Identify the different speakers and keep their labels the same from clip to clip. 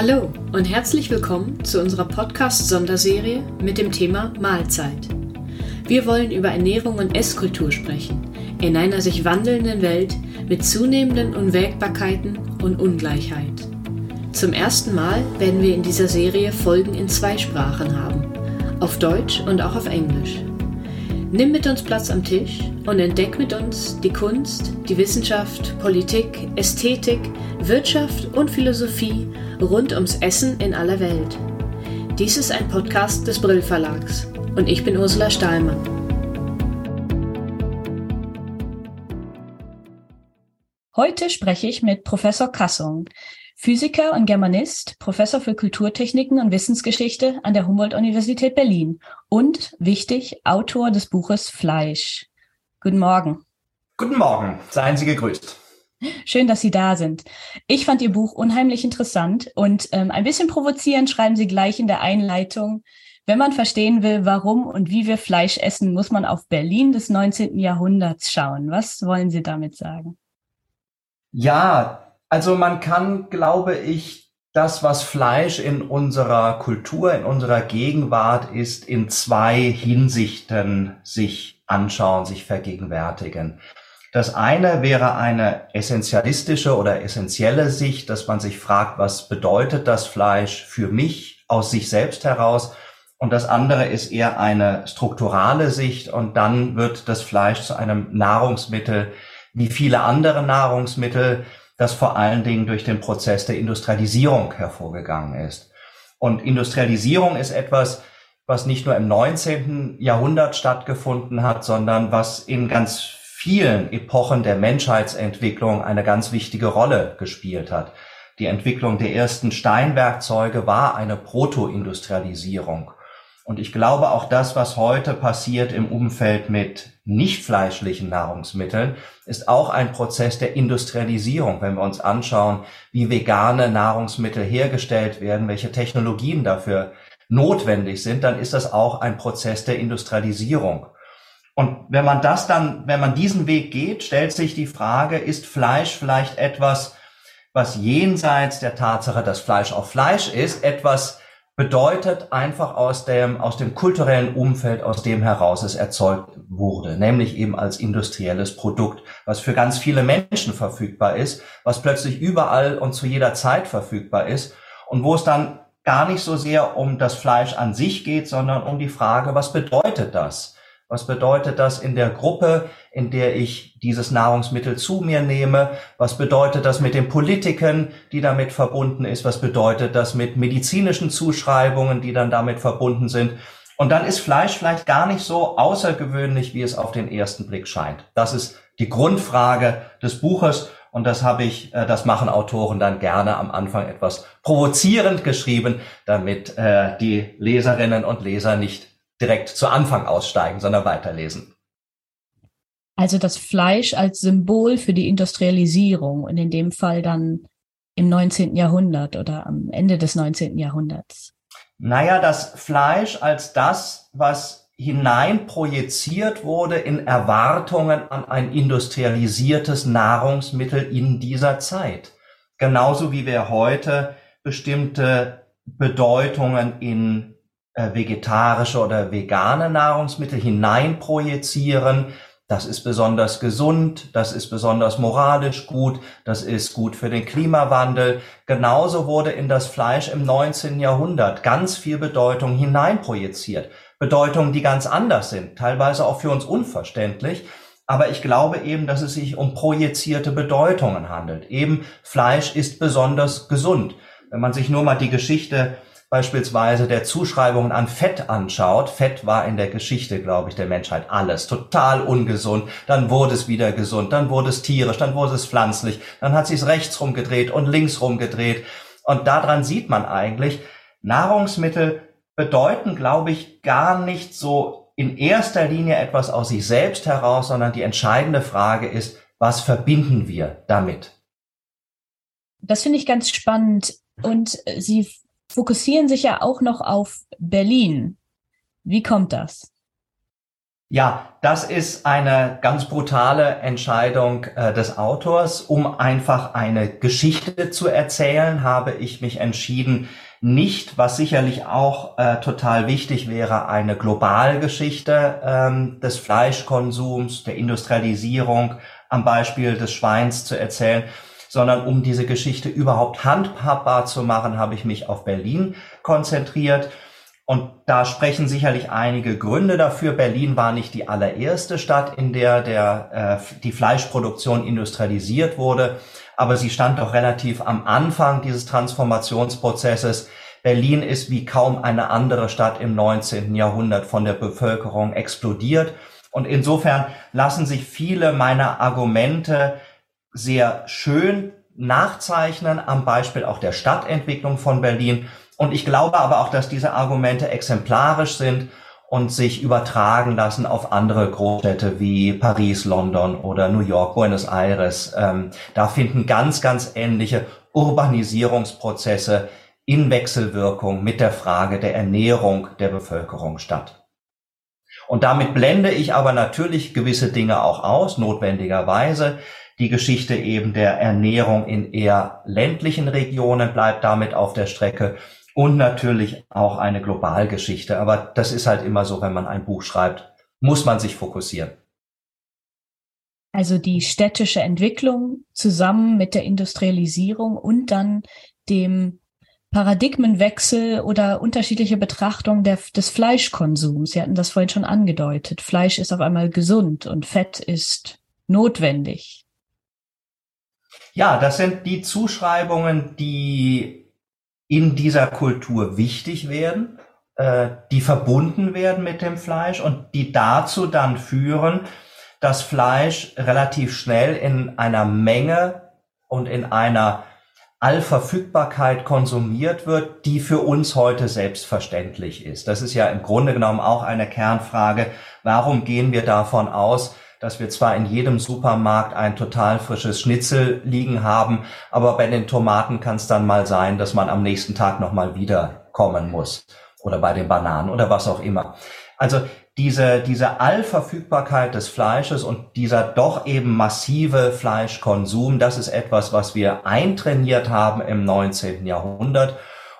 Speaker 1: Hallo und herzlich willkommen zu unserer Podcast-Sonderserie mit dem Thema Mahlzeit. Wir wollen über Ernährung und Esskultur sprechen, in einer sich wandelnden Welt mit zunehmenden Unwägbarkeiten und Ungleichheit. Zum ersten Mal werden wir in dieser Serie Folgen in zwei Sprachen haben, auf Deutsch und auch auf Englisch. Nimm mit uns Platz am Tisch und entdeck mit uns die Kunst, die Wissenschaft, Politik, Ästhetik, Wirtschaft und Philosophie rund ums Essen in aller Welt. Dies ist ein Podcast des Brill Verlags und ich bin Ursula Stahlmann. Heute spreche ich mit Professor Kassung, Physiker und Germanist, Professor für Kulturtechniken und Wissensgeschichte an der Humboldt-Universität Berlin und, wichtig, Autor des Buches Fleisch. Guten Morgen.
Speaker 2: Guten Morgen, seien Sie gegrüßt.
Speaker 1: Schön, dass Sie da sind. Ich fand Ihr Buch unheimlich interessant und ähm, ein bisschen provozierend schreiben Sie gleich in der Einleitung. Wenn man verstehen will, warum und wie wir Fleisch essen, muss man auf Berlin des 19. Jahrhunderts schauen. Was wollen Sie damit sagen?
Speaker 2: Ja, also man kann, glaube ich, das, was Fleisch in unserer Kultur, in unserer Gegenwart ist, in zwei Hinsichten sich anschauen, sich vergegenwärtigen. Das eine wäre eine essentialistische oder essentielle Sicht, dass man sich fragt, was bedeutet das Fleisch für mich aus sich selbst heraus? Und das andere ist eher eine strukturale Sicht und dann wird das Fleisch zu einem Nahrungsmittel wie viele andere Nahrungsmittel, das vor allen Dingen durch den Prozess der Industrialisierung hervorgegangen ist. Und Industrialisierung ist etwas, was nicht nur im 19. Jahrhundert stattgefunden hat, sondern was in ganz vielen Epochen der Menschheitsentwicklung eine ganz wichtige Rolle gespielt hat. Die Entwicklung der ersten Steinwerkzeuge war eine Protoindustrialisierung. Und ich glaube, auch das, was heute passiert im Umfeld mit nicht fleischlichen Nahrungsmitteln, ist auch ein Prozess der Industrialisierung. Wenn wir uns anschauen, wie vegane Nahrungsmittel hergestellt werden, welche Technologien dafür notwendig sind, dann ist das auch ein Prozess der Industrialisierung. Und wenn man das dann, wenn man diesen Weg geht, stellt sich die Frage, ist Fleisch vielleicht etwas, was jenseits der Tatsache, dass Fleisch auch Fleisch ist, etwas bedeutet einfach aus dem, aus dem kulturellen Umfeld, aus dem heraus es erzeugt wurde, nämlich eben als industrielles Produkt, was für ganz viele Menschen verfügbar ist, was plötzlich überall und zu jeder Zeit verfügbar ist und wo es dann gar nicht so sehr um das Fleisch an sich geht, sondern um die Frage, was bedeutet das? Was bedeutet das in der Gruppe, in der ich dieses Nahrungsmittel zu mir nehme? Was bedeutet das mit den Politiken, die damit verbunden ist? Was bedeutet das mit medizinischen Zuschreibungen, die dann damit verbunden sind? Und dann ist Fleisch vielleicht gar nicht so außergewöhnlich, wie es auf den ersten Blick scheint. Das ist die Grundfrage des Buches. Und das habe ich, äh, das machen Autoren dann gerne am Anfang etwas provozierend geschrieben, damit äh, die Leserinnen und Leser nicht direkt zu Anfang aussteigen, sondern weiterlesen.
Speaker 1: Also das Fleisch als Symbol für die Industrialisierung und in dem Fall dann im 19. Jahrhundert oder am Ende des 19. Jahrhunderts.
Speaker 2: Naja, das Fleisch als das, was hineinprojiziert wurde in Erwartungen an ein industrialisiertes Nahrungsmittel in dieser Zeit. Genauso wie wir heute bestimmte Bedeutungen in äh, vegetarische oder vegane Nahrungsmittel hineinprojizieren. Das ist besonders gesund, das ist besonders moralisch gut, das ist gut für den Klimawandel. Genauso wurde in das Fleisch im 19. Jahrhundert ganz viel Bedeutung hineinprojiziert. Bedeutungen, die ganz anders sind, teilweise auch für uns unverständlich. Aber ich glaube eben, dass es sich um projizierte Bedeutungen handelt. Eben Fleisch ist besonders gesund. Wenn man sich nur mal die Geschichte beispielsweise der Zuschreibungen an Fett anschaut, Fett war in der Geschichte, glaube ich, der Menschheit alles total ungesund, dann wurde es wieder gesund, dann wurde es tierisch, dann wurde es pflanzlich, dann hat sich es rechts rumgedreht und links rumgedreht. Und daran sieht man eigentlich, Nahrungsmittel bedeuten, glaube ich, gar nicht so in erster Linie etwas aus sich selbst heraus, sondern die entscheidende Frage ist, was verbinden wir damit?
Speaker 1: Das finde ich ganz spannend. Und Sie fokussieren sich ja auch noch auf Berlin. Wie kommt das?
Speaker 2: Ja, das ist eine ganz brutale Entscheidung äh, des Autors. Um einfach eine Geschichte zu erzählen, habe ich mich entschieden, nicht, was sicherlich auch äh, total wichtig wäre, eine Globalgeschichte ähm, des Fleischkonsums, der Industrialisierung am Beispiel des Schweins zu erzählen, sondern um diese Geschichte überhaupt handhabbar zu machen, habe ich mich auf Berlin konzentriert. Und da sprechen sicherlich einige Gründe dafür. Berlin war nicht die allererste Stadt, in der der, äh, die Fleischproduktion industrialisiert wurde, aber sie stand doch relativ am Anfang dieses Transformationsprozesses. Berlin ist wie kaum eine andere Stadt im 19. Jahrhundert von der Bevölkerung explodiert. Und insofern lassen sich viele meiner Argumente sehr schön nachzeichnen am Beispiel auch der Stadtentwicklung von Berlin. Und ich glaube aber auch, dass diese Argumente exemplarisch sind und sich übertragen lassen auf andere Großstädte wie Paris, London oder New York, Buenos Aires. Ähm, da finden ganz, ganz ähnliche Urbanisierungsprozesse in Wechselwirkung mit der Frage der Ernährung der Bevölkerung statt. Und damit blende ich aber natürlich gewisse Dinge auch aus, notwendigerweise. Die Geschichte eben der Ernährung in eher ländlichen Regionen bleibt damit auf der Strecke und natürlich auch eine Globalgeschichte. Aber das ist halt immer so, wenn man ein Buch schreibt, muss man sich fokussieren.
Speaker 1: Also die städtische Entwicklung zusammen mit der Industrialisierung und dann dem Paradigmenwechsel oder unterschiedliche Betrachtung der, des Fleischkonsums. Sie hatten das vorhin schon angedeutet. Fleisch ist auf einmal gesund und Fett ist notwendig.
Speaker 2: Ja, das sind die Zuschreibungen, die in dieser Kultur wichtig werden, äh, die verbunden werden mit dem Fleisch und die dazu dann führen, dass Fleisch relativ schnell in einer Menge und in einer Allverfügbarkeit konsumiert wird, die für uns heute selbstverständlich ist. Das ist ja im Grunde genommen auch eine Kernfrage. Warum gehen wir davon aus, dass wir zwar in jedem Supermarkt ein total frisches Schnitzel liegen haben, aber bei den Tomaten kann es dann mal sein, dass man am nächsten Tag nochmal wiederkommen muss. Oder bei den Bananen oder was auch immer. Also diese, diese Allverfügbarkeit des Fleisches und dieser doch eben massive Fleischkonsum, das ist etwas, was wir eintrainiert haben im 19. Jahrhundert.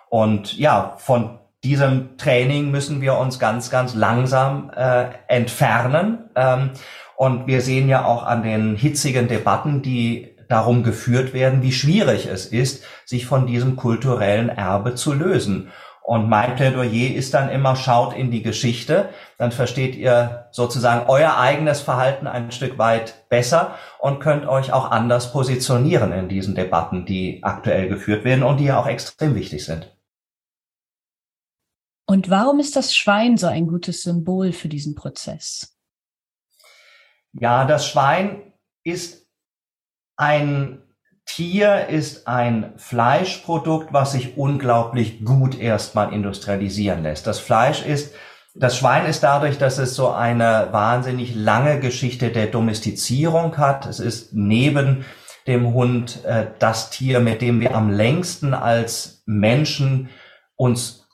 Speaker 2: Und ja, von diesem Training müssen wir uns ganz, ganz langsam äh, entfernen. Ähm, und wir sehen ja auch an den hitzigen Debatten, die darum geführt werden, wie schwierig es ist, sich von diesem kulturellen Erbe zu lösen. Und mein Plädoyer ist dann immer, schaut in die Geschichte, dann versteht ihr sozusagen euer eigenes Verhalten ein Stück weit besser und könnt euch auch anders positionieren in diesen Debatten, die aktuell geführt werden und die ja auch extrem wichtig sind.
Speaker 1: Und warum ist das Schwein so ein gutes Symbol für diesen Prozess?
Speaker 2: Ja, das Schwein ist ein Tier, ist ein Fleischprodukt, was sich unglaublich gut erstmal industrialisieren lässt. Das Fleisch ist, das Schwein ist dadurch, dass es so eine wahnsinnig lange Geschichte der Domestizierung hat. Es ist neben dem Hund äh, das Tier, mit dem wir am längsten als Menschen uns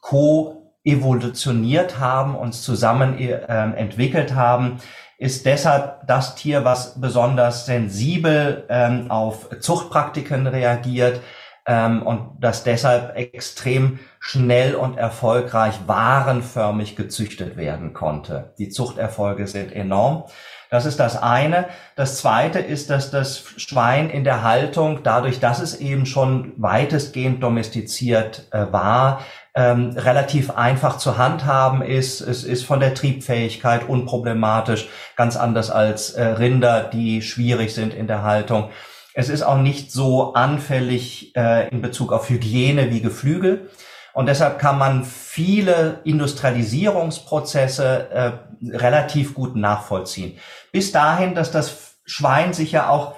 Speaker 2: co-evolutioniert haben, uns zusammen äh, entwickelt haben ist deshalb das Tier, was besonders sensibel ähm, auf Zuchtpraktiken reagiert ähm, und das deshalb extrem schnell und erfolgreich warenförmig gezüchtet werden konnte. Die Zuchterfolge sind enorm. Das ist das eine. Das zweite ist, dass das Schwein in der Haltung, dadurch, dass es eben schon weitestgehend domestiziert äh, war, ähm, relativ einfach zu handhaben ist. Es ist von der Triebfähigkeit unproblematisch, ganz anders als äh, Rinder, die schwierig sind in der Haltung. Es ist auch nicht so anfällig äh, in Bezug auf Hygiene wie Geflügel. Und deshalb kann man viele Industrialisierungsprozesse äh, relativ gut nachvollziehen. Bis dahin, dass das Schwein sich ja auch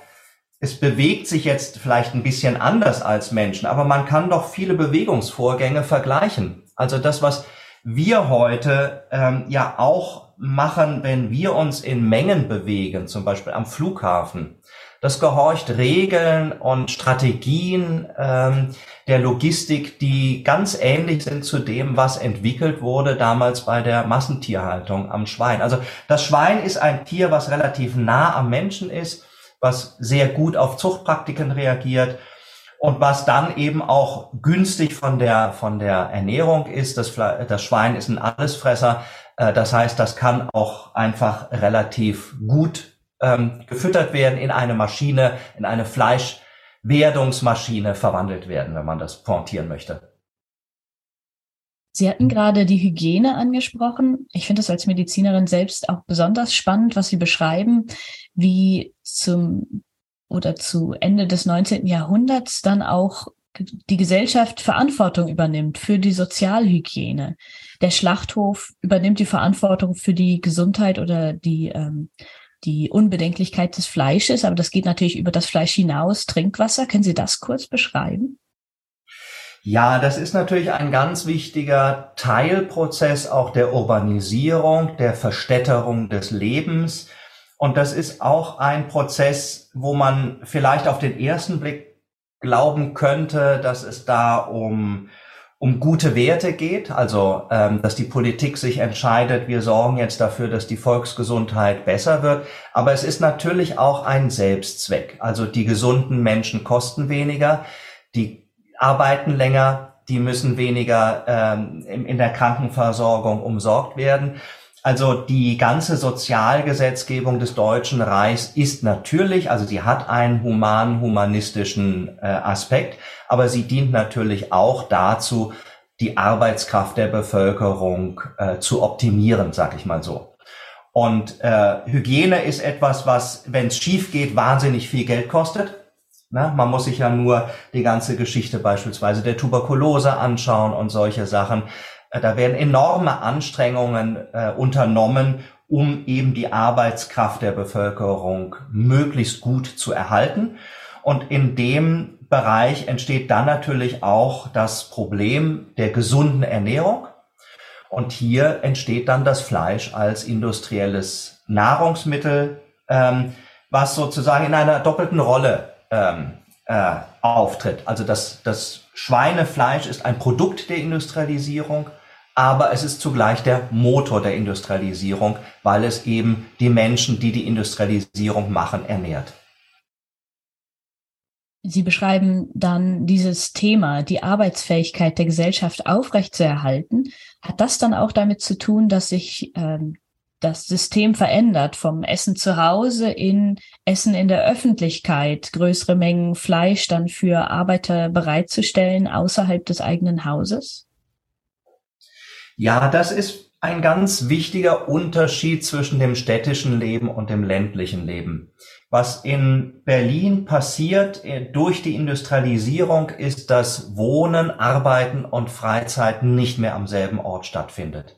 Speaker 2: es bewegt sich jetzt vielleicht ein bisschen anders als Menschen, aber man kann doch viele Bewegungsvorgänge vergleichen. Also das, was wir heute ähm, ja auch machen, wenn wir uns in Mengen bewegen, zum Beispiel am Flughafen. Das gehorcht Regeln und Strategien ähm, der Logistik, die ganz ähnlich sind zu dem, was entwickelt wurde damals bei der Massentierhaltung am Schwein. Also das Schwein ist ein Tier, was relativ nah am Menschen ist, was sehr gut auf Zuchtpraktiken reagiert und was dann eben auch günstig von der, von der Ernährung ist. Das, das Schwein ist ein Allesfresser. Äh, das heißt, das kann auch einfach relativ gut ähm, gefüttert werden, in eine Maschine, in eine Fleischwerdungsmaschine verwandelt werden, wenn man das pointieren möchte.
Speaker 1: Sie hatten gerade die Hygiene angesprochen. Ich finde es als Medizinerin selbst auch besonders spannend, was Sie beschreiben, wie zum oder zu Ende des 19. Jahrhunderts dann auch die Gesellschaft Verantwortung übernimmt für die Sozialhygiene. Der Schlachthof übernimmt die Verantwortung für die Gesundheit oder die, ähm, die Unbedenklichkeit des Fleisches, aber das geht natürlich über das Fleisch hinaus. Trinkwasser, können Sie das kurz beschreiben?
Speaker 2: Ja, das ist natürlich ein ganz wichtiger Teilprozess auch der Urbanisierung, der Verstädterung des Lebens. Und das ist auch ein Prozess, wo man vielleicht auf den ersten Blick glauben könnte, dass es da um, um gute Werte geht, also ähm, dass die Politik sich entscheidet, wir sorgen jetzt dafür, dass die Volksgesundheit besser wird. Aber es ist natürlich auch ein Selbstzweck. Also die gesunden Menschen kosten weniger, die arbeiten länger, die müssen weniger ähm, in, der Krankenversorgung umsorgt werden. Also die ganze Sozialgesetzgebung des Deutschen Reichs ist natürlich, also sie hat einen human-humanistischen äh, Aspekt, aber sie dient natürlich auch dazu, die Arbeitskraft der Bevölkerung äh, zu optimieren, sag ich mal so. Und äh, Hygiene ist etwas, was, wenn es schief geht, wahnsinnig viel Geld kostet. Na, man muss sich ja nur die ganze Geschichte beispielsweise der Tuberkulose anschauen und solche Sachen. Äh, da werden enorme Anstrengungen äh, unternommen, um eben die Arbeitskraft der Bevölkerung möglichst gut zu erhalten. Und in dem Bereich entsteht dann natürlich auch das Problem der gesunden Ernährung. Und hier entsteht dann das Fleisch als industrielles Nahrungsmittel, ähm, was sozusagen in einer doppelten Rolle ähm, äh, auftritt. Also das, das Schweinefleisch ist ein Produkt der Industrialisierung aber es ist zugleich der Motor der Industrialisierung, weil es eben die Menschen, die die Industrialisierung machen, ernährt.
Speaker 1: Sie beschreiben dann dieses Thema, die Arbeitsfähigkeit der Gesellschaft aufrechtzuerhalten. Hat das dann auch damit zu tun, dass sich ähm, das System verändert vom Essen zu Hause in Essen in der Öffentlichkeit, größere Mengen Fleisch dann für Arbeiter bereitzustellen außerhalb des eigenen Hauses?
Speaker 2: Ja, das ist ein ganz wichtiger Unterschied zwischen dem städtischen Leben und dem ländlichen Leben. Was in Berlin passiert äh, durch die Industrialisierung ist, dass Wohnen, Arbeiten und Freizeit nicht mehr am selben Ort stattfindet.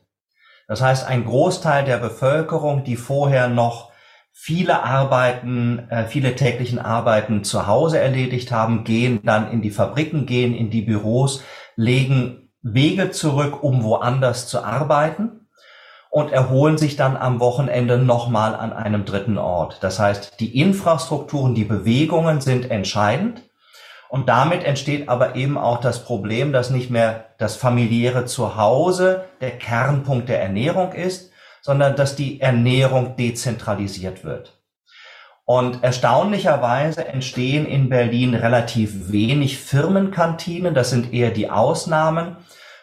Speaker 2: Das heißt, ein Großteil der Bevölkerung, die vorher noch viele Arbeiten, äh, viele täglichen Arbeiten zu Hause erledigt haben, gehen dann in die Fabriken, gehen in die Büros, legen Wege zurück, um woanders zu arbeiten und erholen sich dann am Wochenende nochmal an einem dritten Ort. Das heißt, die Infrastrukturen, die Bewegungen sind entscheidend. Und damit entsteht aber eben auch das Problem, dass nicht mehr das familiäre Zuhause der Kernpunkt der Ernährung ist, sondern dass die Ernährung dezentralisiert wird. Und erstaunlicherweise entstehen in Berlin relativ wenig Firmenkantinen. Das sind eher die Ausnahmen,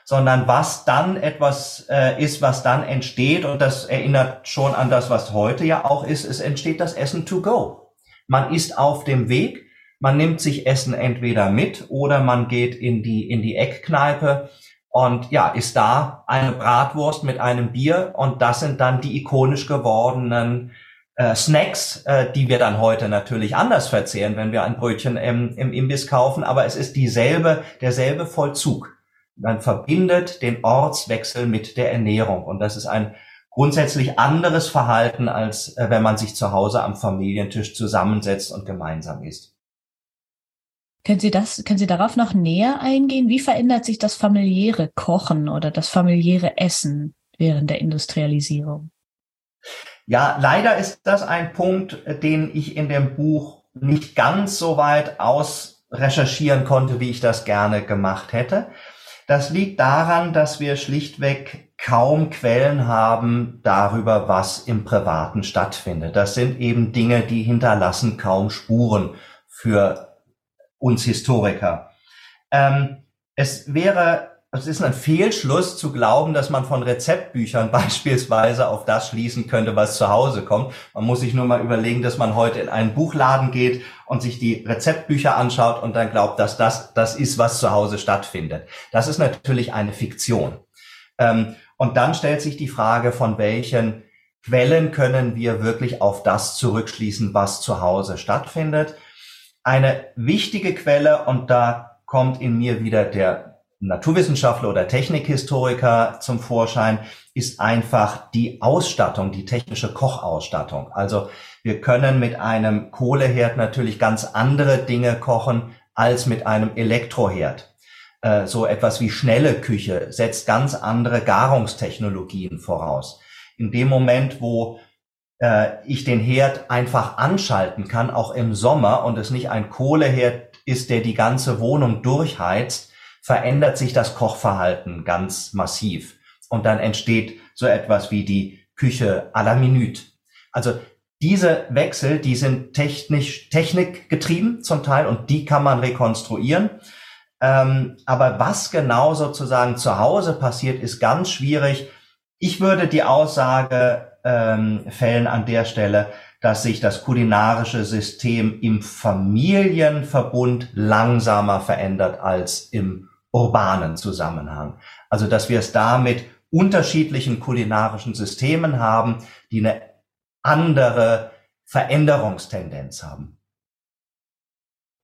Speaker 2: sondern was dann etwas äh, ist, was dann entsteht. Und das erinnert schon an das, was heute ja auch ist. Es entsteht das Essen to go. Man ist auf dem Weg. Man nimmt sich Essen entweder mit oder man geht in die, in die Eckkneipe und ja, ist da eine Bratwurst mit einem Bier und das sind dann die ikonisch gewordenen äh, Snacks, äh, die wir dann heute natürlich anders verzehren, wenn wir ein Brötchen im, im Imbiss kaufen, aber es ist dieselbe, derselbe Vollzug. Man verbindet den Ortswechsel mit der Ernährung und das ist ein grundsätzlich anderes Verhalten, als äh, wenn man sich zu Hause am Familientisch zusammensetzt und gemeinsam isst.
Speaker 1: Können Sie das, können Sie darauf noch näher eingehen? Wie verändert sich das familiäre Kochen oder das familiäre Essen während der Industrialisierung?
Speaker 2: Ja, leider ist das ein Punkt, den ich in dem Buch nicht ganz so weit ausrecherchieren konnte, wie ich das gerne gemacht hätte. Das liegt daran, dass wir schlichtweg kaum Quellen haben darüber, was im Privaten stattfindet. Das sind eben Dinge, die hinterlassen kaum Spuren für uns Historiker. Ähm, es wäre es ist ein Fehlschluss zu glauben, dass man von Rezeptbüchern beispielsweise auf das schließen könnte, was zu Hause kommt. Man muss sich nur mal überlegen, dass man heute in einen Buchladen geht und sich die Rezeptbücher anschaut und dann glaubt, dass das das ist, was zu Hause stattfindet. Das ist natürlich eine Fiktion. Ähm, und dann stellt sich die Frage, von welchen Quellen können wir wirklich auf das zurückschließen, was zu Hause stattfindet. Eine wichtige Quelle, und da kommt in mir wieder der Naturwissenschaftler oder Technikhistoriker zum Vorschein, ist einfach die Ausstattung, die technische Kochausstattung. Also wir können mit einem Kohleherd natürlich ganz andere Dinge kochen als mit einem Elektroherd. Äh, so etwas wie schnelle Küche setzt ganz andere Garungstechnologien voraus. In dem Moment, wo ich den Herd einfach anschalten kann, auch im Sommer, und es nicht ein Kohleherd ist, der die ganze Wohnung durchheizt, verändert sich das Kochverhalten ganz massiv. Und dann entsteht so etwas wie die Küche à la minute. Also diese Wechsel, die sind technisch, technikgetrieben zum Teil und die kann man rekonstruieren. Ähm, aber was genau sozusagen zu Hause passiert, ist ganz schwierig. Ich würde die Aussage ähm, fällen an der Stelle, dass sich das kulinarische System im Familienverbund langsamer verändert als im urbanen Zusammenhang. Also dass wir es da mit unterschiedlichen kulinarischen Systemen haben, die eine andere Veränderungstendenz haben.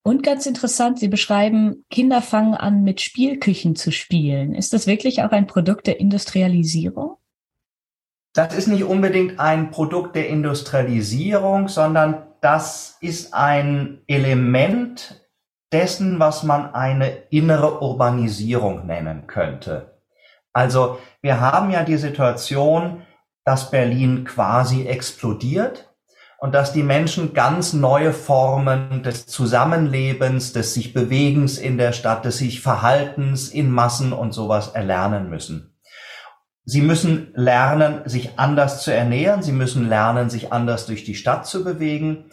Speaker 1: Und ganz interessant, Sie beschreiben, Kinder fangen an, mit Spielküchen zu spielen. Ist das wirklich auch ein Produkt der Industrialisierung?
Speaker 2: Das ist nicht unbedingt ein Produkt der Industrialisierung, sondern das ist ein Element dessen, was man eine innere Urbanisierung nennen könnte. Also wir haben ja die Situation, dass Berlin quasi explodiert und dass die Menschen ganz neue Formen des Zusammenlebens, des sich Bewegens in der Stadt, des sich Verhaltens in Massen und sowas erlernen müssen. Sie müssen lernen, sich anders zu ernähren. Sie müssen lernen, sich anders durch die Stadt zu bewegen.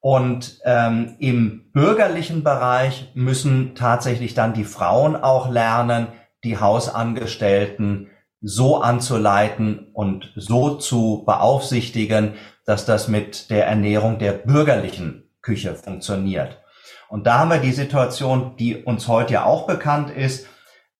Speaker 2: Und ähm, im bürgerlichen Bereich müssen tatsächlich dann die Frauen auch lernen, die Hausangestellten so anzuleiten und so zu beaufsichtigen, dass das mit der Ernährung der bürgerlichen Küche funktioniert. Und da haben wir die Situation, die uns heute ja auch bekannt ist,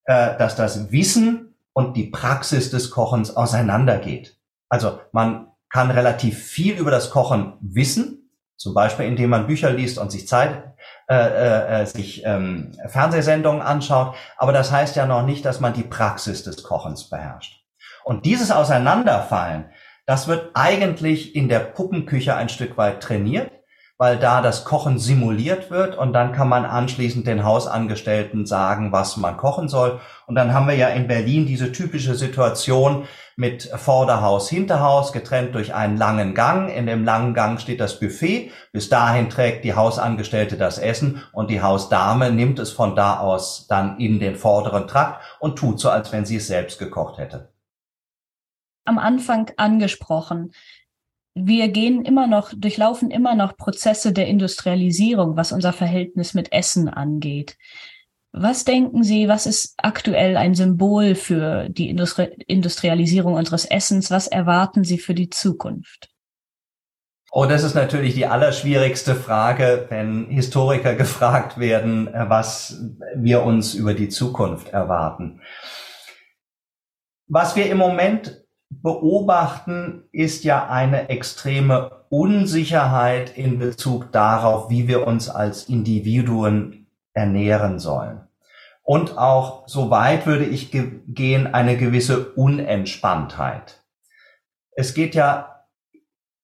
Speaker 2: äh, dass das Wissen und die Praxis des Kochens auseinandergeht. Also man kann relativ viel über das Kochen wissen, zum Beispiel, indem man Bücher liest und sich Zeit, äh, äh, äh, sich ähm, Fernsehsendungen anschaut. Aber das heißt ja noch nicht, dass man die Praxis des Kochens beherrscht. Und dieses Auseinanderfallen, das wird eigentlich in der Puppenküche ein Stück weit trainiert weil da das Kochen simuliert wird und dann kann man anschließend den Hausangestellten sagen, was man kochen soll. Und dann haben wir ja in Berlin diese typische Situation mit Vorderhaus, Hinterhaus, getrennt durch einen langen Gang. In dem langen Gang steht das Buffet. Bis dahin trägt die Hausangestellte das Essen und die Hausdame nimmt es von da aus dann in den vorderen Trakt und tut so, als wenn sie es selbst gekocht hätte.
Speaker 1: Am Anfang angesprochen wir gehen immer noch, durchlaufen immer noch Prozesse der Industrialisierung, was unser Verhältnis mit Essen angeht. Was denken Sie, was ist aktuell ein Symbol für die Industri Industrialisierung unseres Essens? Was erwarten Sie für die Zukunft?
Speaker 2: Oh, das ist natürlich die allerschwierigste Frage, wenn Historiker gefragt werden, äh, was wir uns über die Zukunft erwarten. Was wir im Moment beobachten, ist ja eine extreme Unsicherheit in Bezug darauf, wie wir uns als Individuen ernähren sollen. Und auch, so weit würde ich ge gehen, eine gewisse Unentspanntheit. Es geht ja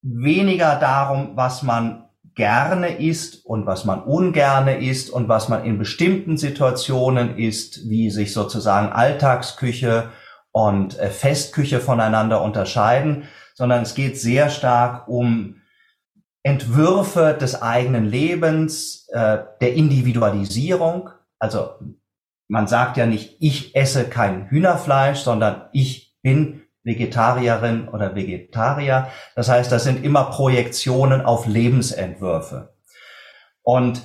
Speaker 2: weniger darum, was man gerne isst und was man ungerne isst und was man in bestimmten Situationen isst, wie sich sozusagen Alltagsküche und äh, Festküche voneinander unterscheiden, sondern es geht sehr stark um Entwürfe des eigenen Lebens, äh, der Individualisierung. Also man sagt ja nicht, ich esse kein Hühnerfleisch, sondern ich bin Vegetarierin oder Vegetarier. Das heißt, das sind immer Projektionen auf Lebensentwürfe. Und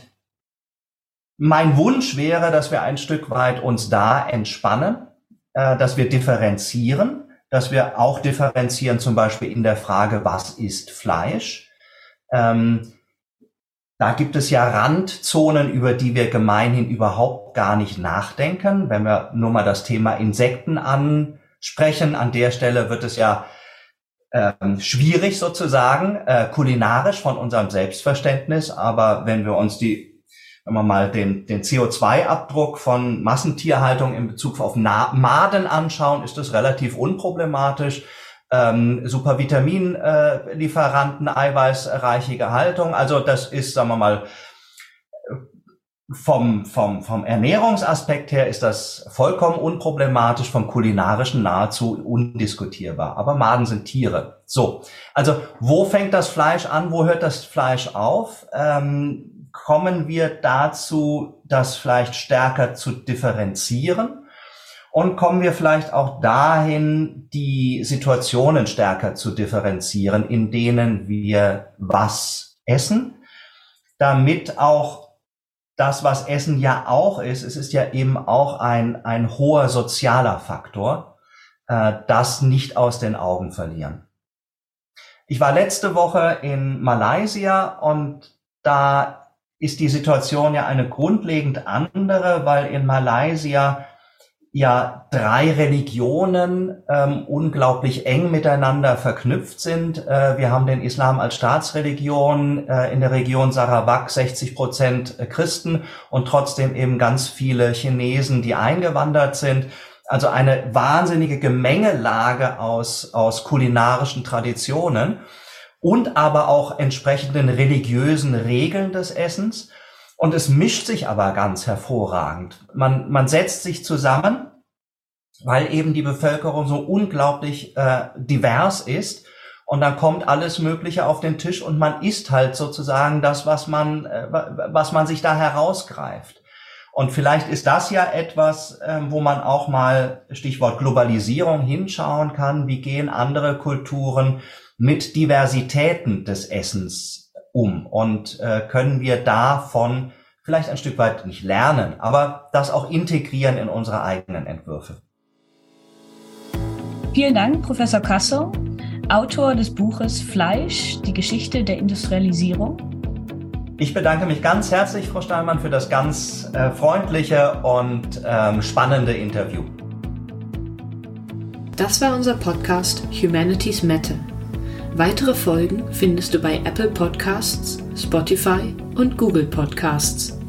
Speaker 2: mein Wunsch wäre, dass wir ein Stück weit uns da entspannen, äh, dass wir differenzieren, dass wir auch differenzieren zum Beispiel in der Frage, was ist Fleisch? Ähm, da gibt es ja Randzonen, über die wir gemeinhin überhaupt gar nicht nachdenken. Wenn wir nur mal das Thema Insekten ansprechen, an der Stelle wird es ja ähm, schwierig sozusagen, äh, kulinarisch von unserem Selbstverständnis. Aber wenn wir uns die wenn man mal den, den CO2-Abdruck von Massentierhaltung in Bezug auf Na Maden anschauen, ist das relativ unproblematisch. Ähm, Supervitaminlieferanten, äh, eiweißreiche Haltung. Also das ist, sagen wir mal, vom, vom, vom Ernährungsaspekt her ist das vollkommen unproblematisch, vom kulinarischen nahezu undiskutierbar. Aber Maden sind Tiere. So, also wo fängt das Fleisch an, wo hört das Fleisch auf? Ähm, kommen wir dazu, das vielleicht stärker zu differenzieren und kommen wir vielleicht auch dahin, die Situationen stärker zu differenzieren, in denen wir was essen, damit auch das, was Essen ja auch ist, es ist ja eben auch ein, ein hoher sozialer Faktor, äh, das nicht aus den Augen verlieren. Ich war letzte Woche in Malaysia und da ist die Situation ja eine grundlegend andere, weil in Malaysia ja drei Religionen ähm, unglaublich eng miteinander verknüpft sind. Äh, wir haben den Islam als Staatsreligion äh, in der Region Sarawak 60 Prozent Christen und trotzdem eben ganz viele Chinesen, die eingewandert sind. Also eine wahnsinnige Gemengelage aus, aus kulinarischen Traditionen und aber auch entsprechenden religiösen Regeln des Essens. Und es mischt sich aber ganz hervorragend. Man, man setzt sich zusammen, weil eben die Bevölkerung so unglaublich äh, divers ist. Und dann kommt alles Mögliche auf den Tisch und man isst halt sozusagen das, was man, äh, was man sich da herausgreift. Und vielleicht ist das ja etwas, äh, wo man auch mal, Stichwort Globalisierung, hinschauen kann. Wie gehen andere Kulturen mit Diversitäten des Essens um und äh, können wir davon vielleicht ein Stück weit nicht lernen, aber das auch integrieren in unsere eigenen Entwürfe.
Speaker 1: Vielen Dank, Professor Kasso, Autor des Buches Fleisch, die Geschichte der Industrialisierung.
Speaker 2: Ich bedanke mich ganz herzlich, Frau Steinmann, für das ganz äh, freundliche und ähm, spannende Interview.
Speaker 1: Das war unser Podcast Humanities Matter. Weitere Folgen findest du bei Apple Podcasts, Spotify und Google Podcasts.